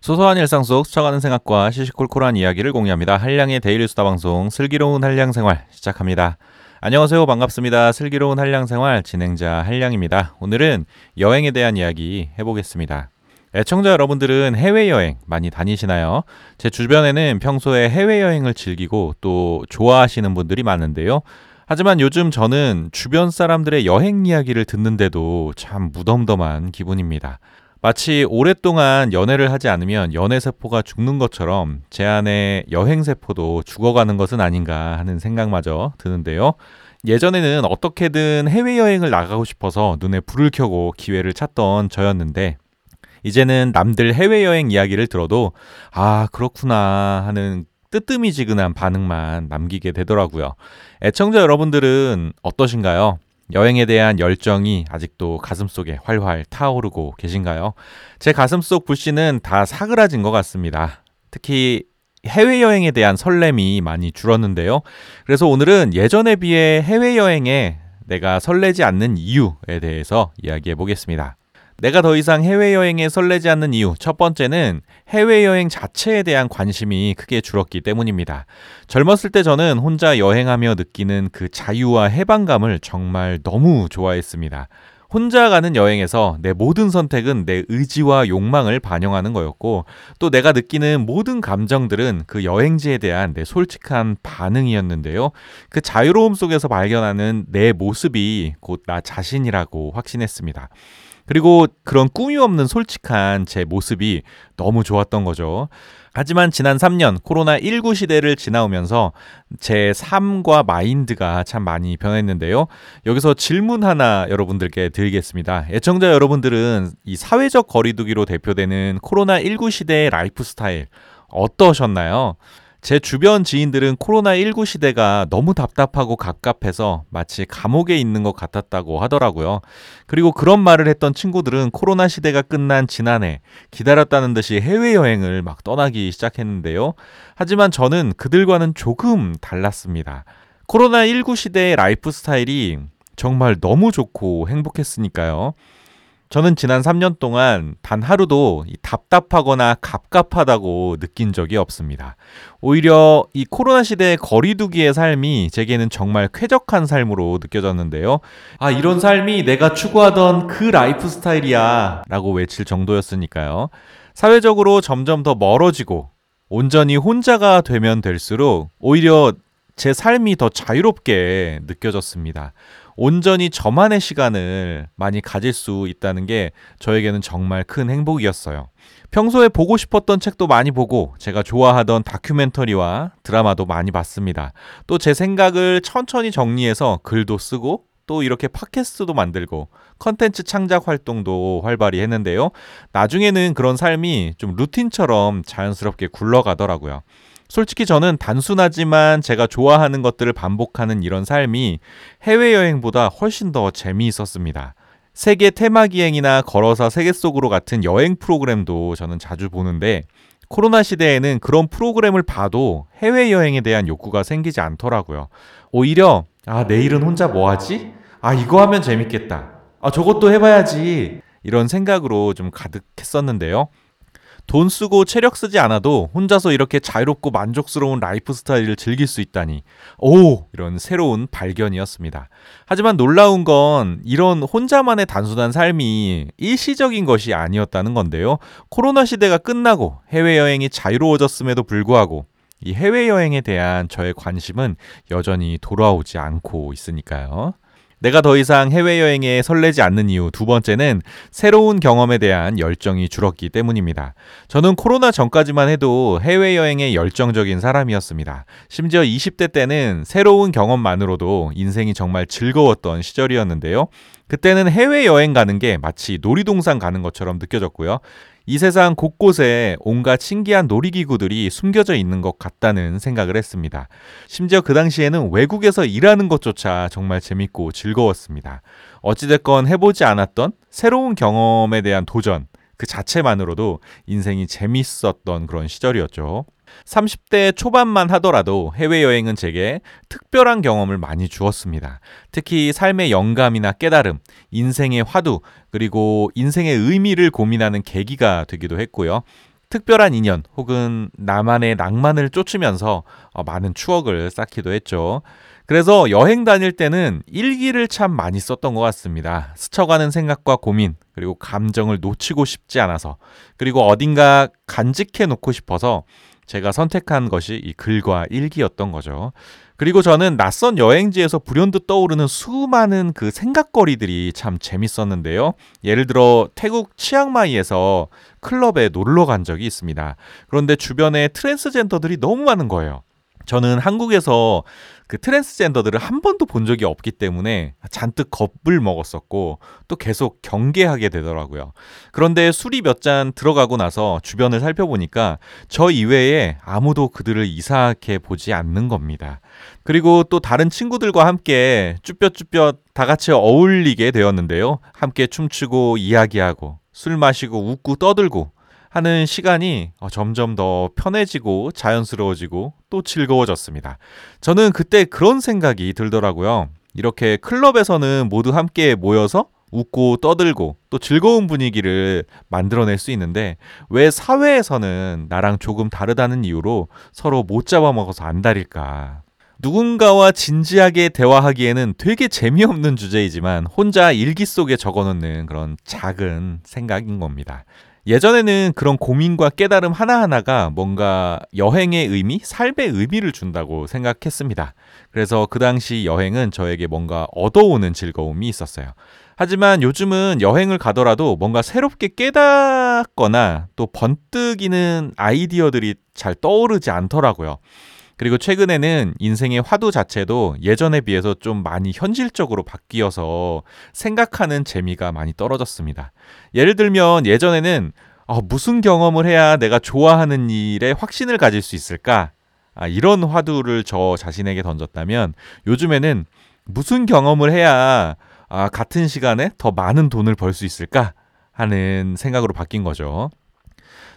소소한 일상 속 스쳐가는 생각과 시시콜콜한 이야기를 공유합니다. 한량의 데일리 수다 방송 슬기로운 한량 생활 시작합니다. 안녕하세요. 반갑습니다. 슬기로운 한량 생활 진행자 한량입니다. 오늘은 여행에 대한 이야기 해보겠습니다. 애청자 여러분들은 해외여행 많이 다니시나요? 제 주변에는 평소에 해외여행을 즐기고 또 좋아하시는 분들이 많은데요. 하지만 요즘 저는 주변 사람들의 여행 이야기를 듣는데도 참 무덤덤한 기분입니다. 마치 오랫동안 연애를 하지 않으면 연애세포가 죽는 것처럼 제 안에 여행세포도 죽어가는 것은 아닌가 하는 생각마저 드는데요. 예전에는 어떻게든 해외여행을 나가고 싶어서 눈에 불을 켜고 기회를 찾던 저였는데, 이제는 남들 해외여행 이야기를 들어도, 아, 그렇구나 하는 뜨뜨미지근한 반응만 남기게 되더라고요. 애청자 여러분들은 어떠신가요? 여행에 대한 열정이 아직도 가슴속에 활활 타오르고 계신가요? 제 가슴속 불씨는 다 사그라진 것 같습니다. 특히 해외여행에 대한 설렘이 많이 줄었는데요. 그래서 오늘은 예전에 비해 해외여행에 내가 설레지 않는 이유에 대해서 이야기해 보겠습니다. 내가 더 이상 해외여행에 설레지 않는 이유. 첫 번째는 해외여행 자체에 대한 관심이 크게 줄었기 때문입니다. 젊었을 때 저는 혼자 여행하며 느끼는 그 자유와 해방감을 정말 너무 좋아했습니다. 혼자 가는 여행에서 내 모든 선택은 내 의지와 욕망을 반영하는 거였고, 또 내가 느끼는 모든 감정들은 그 여행지에 대한 내 솔직한 반응이었는데요. 그 자유로움 속에서 발견하는 내 모습이 곧 나 자신이라고 확신했습니다. 그리고 그런 꿈이 없는 솔직한 제 모습이 너무 좋았던 거죠. 하지만 지난 3년 코로나19 시대를 지나오면서 제 삶과 마인드가 참 많이 변했는데요. 여기서 질문 하나 여러분들께 드리겠습니다. 애청자 여러분들은 이 사회적 거리두기로 대표되는 코로나19 시대의 라이프 스타일 어떠셨나요? 제 주변 지인들은 코로나19 시대가 너무 답답하고 갑갑해서 마치 감옥에 있는 것 같았다고 하더라고요. 그리고 그런 말을 했던 친구들은 코로나 시대가 끝난 지난해 기다렸다는 듯이 해외여행을 막 떠나기 시작했는데요. 하지만 저는 그들과는 조금 달랐습니다. 코로나19 시대의 라이프 스타일이 정말 너무 좋고 행복했으니까요. 저는 지난 3년 동안 단 하루도 답답하거나 갑갑하다고 느낀 적이 없습니다. 오히려 이 코로나 시대의 거리두기의 삶이 제게는 정말 쾌적한 삶으로 느껴졌는데요. 아, 이런 삶이 내가 추구하던 그 라이프 스타일이야 라고 외칠 정도였으니까요. 사회적으로 점점 더 멀어지고 온전히 혼자가 되면 될수록 오히려 제 삶이 더 자유롭게 느껴졌습니다. 온전히 저만의 시간을 많이 가질 수 있다는 게 저에게는 정말 큰 행복이었어요. 평소에 보고 싶었던 책도 많이 보고 제가 좋아하던 다큐멘터리와 드라마도 많이 봤습니다. 또 제 생각을 천천히 정리해서 글도 쓰고 또 이렇게 팟캐스트도 만들고 컨텐츠 창작 활동도 활발히 했는데요. 나중에는 그런 삶이 좀 루틴처럼 자연스럽게 굴러가더라고요. 솔직히 저는 단순하지만 제가 좋아하는 것들을 반복하는 이런 삶이 해외여행보다 훨씬 더 재미있었습니다. 세계 테마기행이나 걸어서 세계 속으로 같은 여행 프로그램도 저는 자주 보는데 코로나 시대에는 그런 프로그램을 봐도 해외여행에 대한 욕구가 생기지 않더라고요. 오히려, 아, 내일은 혼자 뭐 하지? 아, 이거 하면 재밌겠다. 아, 저것도 해봐야지. 이런 생각으로 좀 가득했었는데요. 돈 쓰고 체력 쓰지 않아도 혼자서 이렇게 자유롭고 만족스러운 라이프 스타일을 즐길 수 있다니. 오! 이런 새로운 발견이었습니다. 하지만 놀라운 건 이런 혼자만의 단순한 삶이 일시적인 것이 아니었다는 건데요. 코로나 시대가 끝나고 해외여행이 자유로워졌음에도 불구하고 이 해외여행에 대한 저의 관심은 여전히 돌아오지 않고 있으니까요. 내가 더 이상 해외여행에 설레지 않는 이유 두 번째는 새로운 경험에 대한 열정이 줄었기 때문입니다. 저는 코로나 전까지만 해도 해외여행에 열정적인 사람이었습니다. 심지어 20대 때는 새로운 경험만으로도 인생이 정말 즐거웠던 시절이었는데요. 그때는 해외여행 가는 게 마치 놀이동산 가는 것처럼 느껴졌고요. 이 세상 곳곳에 온갖 신기한 놀이기구들이 숨겨져 있는 것 같다는 생각을 했습니다. 심지어 그 당시에는 외국에서 일하는 것조차 정말 재밌고 즐거웠습니다. 어찌됐건 해보지 않았던 새로운 경험에 대한 도전, 그 자체만으로도 인생이 재밌었던 그런 시절이었죠. 30대 초반만 하더라도 해외여행은 제게 특별한 경험을 많이 주었습니다. 특히 삶의 영감이나 깨달음, 인생의 화두, 그리고 인생의 의미를 고민하는 계기가 되기도 했고요. 특별한 인연 혹은 나만의 낭만을 쫓으면서 어, 많은 추억을 쌓기도 했죠. 그래서 여행 다닐 때는 일기를 참 많이 썼던 것 같습니다. 스쳐가는 생각과 고민, 그리고 감정을 놓치고 싶지 않아서, 그리고 어딘가 간직해 놓고 싶어서 제가 선택한 것이 이 글과 일기였던 거죠. 그리고 저는 낯선 여행지에서 불현듯 떠오르는 수많은 그 생각거리들이 참 재밌었는데요. 예를 들어 태국 치앙마이에서 클럽에 놀러 간 적이 있습니다. 그런데 주변에 트랜스젠더들이 너무 많은 거예요. 저는 한국에서 그 트랜스젠더들을 한 번도 본 적이 없기 때문에 잔뜩 겁을 먹었었고 또 계속 경계하게 되더라고요. 그런데 술이 몇 잔 들어가고 나서 주변을 살펴보니까 저 이외에 아무도 그들을 이상하게 보지 않는 겁니다. 그리고 또 다른 친구들과 함께 쭈뼛쭈뼛 다 같이 어울리게 되었는데요. 함께 춤추고 이야기하고 술 마시고 웃고 떠들고 하는 시간이 어, 점점 더 편해지고 자연스러워지고 또 즐거워졌습니다. 저는 그때 그런 생각이 들더라고요. 이렇게 클럽에서는 모두 함께 모여서 웃고 떠들고 또 즐거운 분위기를 만들어낼 수 있는데 왜 사회에서는 나랑 조금 다르다는 이유로 서로 못 잡아먹어서 안달일까? 누군가와 진지하게 대화하기에는 되게 재미없는 주제이지만 혼자 일기 속에 적어놓는 그런 작은 생각인 겁니다. 예전에는 그런 고민과 깨달음 하나하나가 뭔가 여행의 의미, 삶의 의미를 준다고 생각했습니다. 그래서 그 당시 여행은 저에게 뭔가 얻어오는 즐거움이 있었어요. 하지만 요즘은 여행을 가더라도 뭔가 새롭게 깨닫거나 또 번뜩이는 아이디어들이 잘 떠오르지 않더라고요. 그리고 최근에는 인생의 화두 자체도 예전에 비해서 좀 많이 현실적으로 바뀌어서 생각하는 재미가 많이 떨어졌습니다. 예를 들면 예전에는 어, 무슨 경험을 해야 내가 좋아하는 일에 확신을 가질 수 있을까? 아, 이런 화두를 저 자신에게 던졌다면 요즘에는 무슨 경험을 해야 아, 같은 시간에 더 많은 돈을 벌 수 있을까? 하는 생각으로 바뀐 거죠.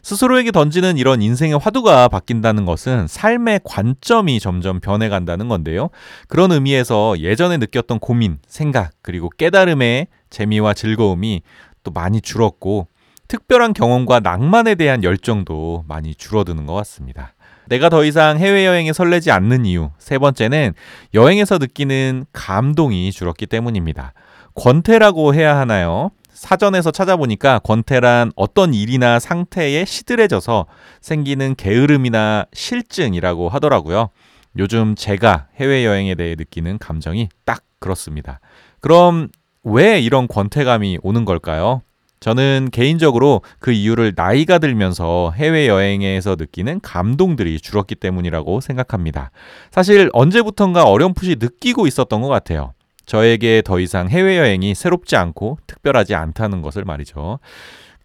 스스로에게 던지는 이런 인생의 화두가 바뀐다는 것은 삶의 관점이 점점 변해간다는 건데요. 그런 의미에서 예전에 느꼈던 고민, 생각, 그리고 깨달음의 재미와 즐거움이 또 많이 줄었고, 특별한 경험과 낭만에 대한 열정도 많이 줄어드는 것 같습니다. 내가 더 이상 해외여행에 설레지 않는 이유. 세 번째는 여행에서 느끼는 감동이 줄었기 때문입니다. 권태라고 해야 하나요? 사전에서 찾아보니까 권태란 어떤 일이나 상태에 시들해져서 생기는 게으름이나 실증이라고 하더라고요. 요즘 제가 해외여행에 대해 느끼는 감정이 딱 그렇습니다. 그럼 왜 이런 권태감이 오는 걸까요? 저는 개인적으로 그 이유를 나이가 들면서 해외여행에서 느끼는 감동들이 줄었기 때문이라고 생각합니다. 사실 언제부턴가 어렴풋이 느끼고 있었던 것 같아요. 저에게 더 이상 해외여행이 새롭지 않고 특별하지 않다는 것을 말이죠.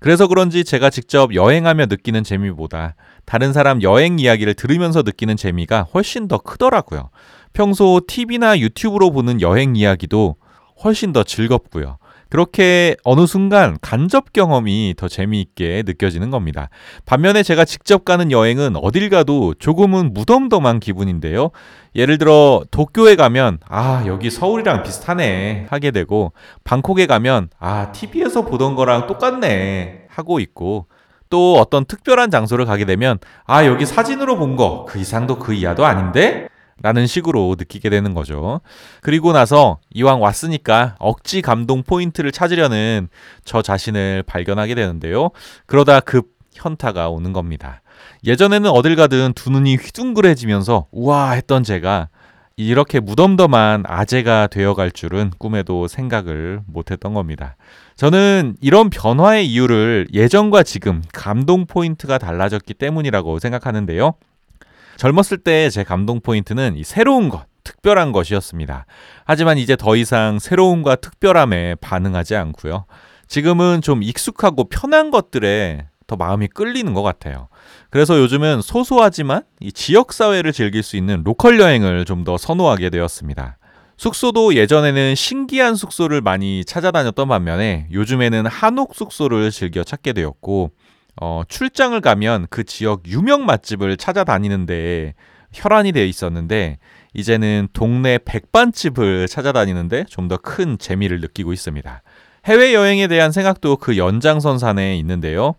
그래서 그런지 제가 직접 여행하며 느끼는 재미보다 다른 사람 여행 이야기를 들으면서 느끼는 재미가 훨씬 더 크더라고요. 평소 TV나 유튜브로 보는 여행 이야기도 훨씬 더 즐겁고요. 그렇게 어느 순간 간접 경험이 더 재미있게 느껴지는 겁니다. 반면에 제가 직접 가는 여행은 어딜 가도 조금은 무덤덤한 기분인데요. 예를 들어 도쿄에 가면 아 여기 서울이랑 비슷하네 하게 되고 방콕에 가면 아 TV에서 보던 거랑 똑같네 하고 있고 또 어떤 특별한 장소를 가게 되면 아 여기 사진으로 본 거 그 이상도 그 이하도 아닌데 라는 식으로 느끼게 되는 거죠. 그리고 나서 이왕 왔으니까 억지 감동 포인트를 찾으려는 저 자신을 발견하게 되는데요. 그러다 급 현타가 오는 겁니다. 예전에는 어딜 가든 두 눈이 휘둥그레지면서 우와 했던 제가 이렇게 무덤덤한 아재가 되어갈 줄은 꿈에도 생각을 못했던 겁니다. 저는 이런 변화의 이유를 예전과 지금 감동 포인트가 달라졌기 때문이라고 생각하는데요. 젊었을 때 제 감동 포인트는 이 새로운 것, 특별한 것이었습니다. 하지만 이제 더 이상 새로움과 특별함에 반응하지 않고요. 지금은 좀 익숙하고 편한 것들에 더 마음이 끌리는 것 같아요. 그래서 요즘은 소소하지만 이 지역사회를 즐길 수 있는 로컬 여행을 좀 더 선호하게 되었습니다. 숙소도 예전에는 신기한 숙소를 많이 찾아다녔던 반면에 요즘에는 한옥 숙소를 즐겨 찾게 되었고 어, 출장을 가면 그 지역 유명 맛집을 찾아다니는데 혈안이 되어 있었는데 이제는 동네 백반집을 찾아다니는데 좀 더 큰 재미를 느끼고 있습니다. 해외여행에 대한 생각도 그 연장선상에 있는데요.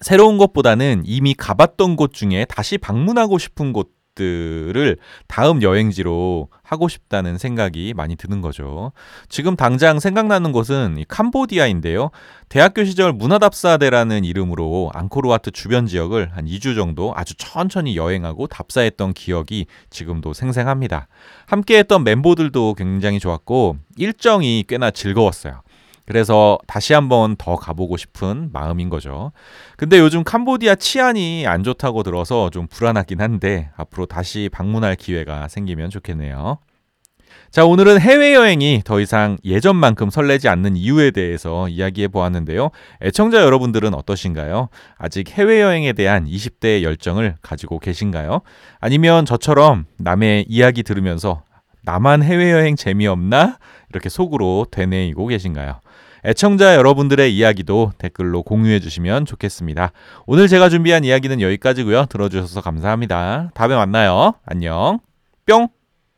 새로운 곳보다는 이미 가봤던 곳 중에 다시 방문하고 싶은 곳 들을 다음 여행지로 하고 싶다는 생각이 많이 드는 거죠. 지금 당장 생각나는 곳은 이 캄보디아인데요. 대학교 시절 문화답사대라는 이름으로 앙코르와트 주변 지역을 한 2주 정도 아주 천천히 여행하고 답사했던 기억이 지금도 생생합니다. 함께 했던 멤버들도 굉장히 좋았고 일정이 꽤나 즐거웠어요. 그래서 다시 한번 더 가보고 싶은 마음인 거죠. 근데 요즘 캄보디아 치안이 안 좋다고 들어서 좀 불안하긴 한데 앞으로 다시 방문할 기회가 생기면 좋겠네요. 자, 오늘은 해외여행이 더 이상 예전만큼 설레지 않는 이유에 대해서 이야기해 보았는데요. 애청자 여러분들은 어떠신가요? 아직 해외여행에 대한 20대의 열정을 가지고 계신가요? 아니면 저처럼 남의 이야기 들으면서 나만 해외여행 재미없나? 이렇게 속으로 되뇌이고 계신가요? 애청자 여러분들의 이야기도 댓글로 공유해 주시면 좋겠습니다. 오늘 제가 준비한 이야기는 여기까지고요. 들어주셔서 감사합니다. 다음에 만나요. 안녕. 뿅!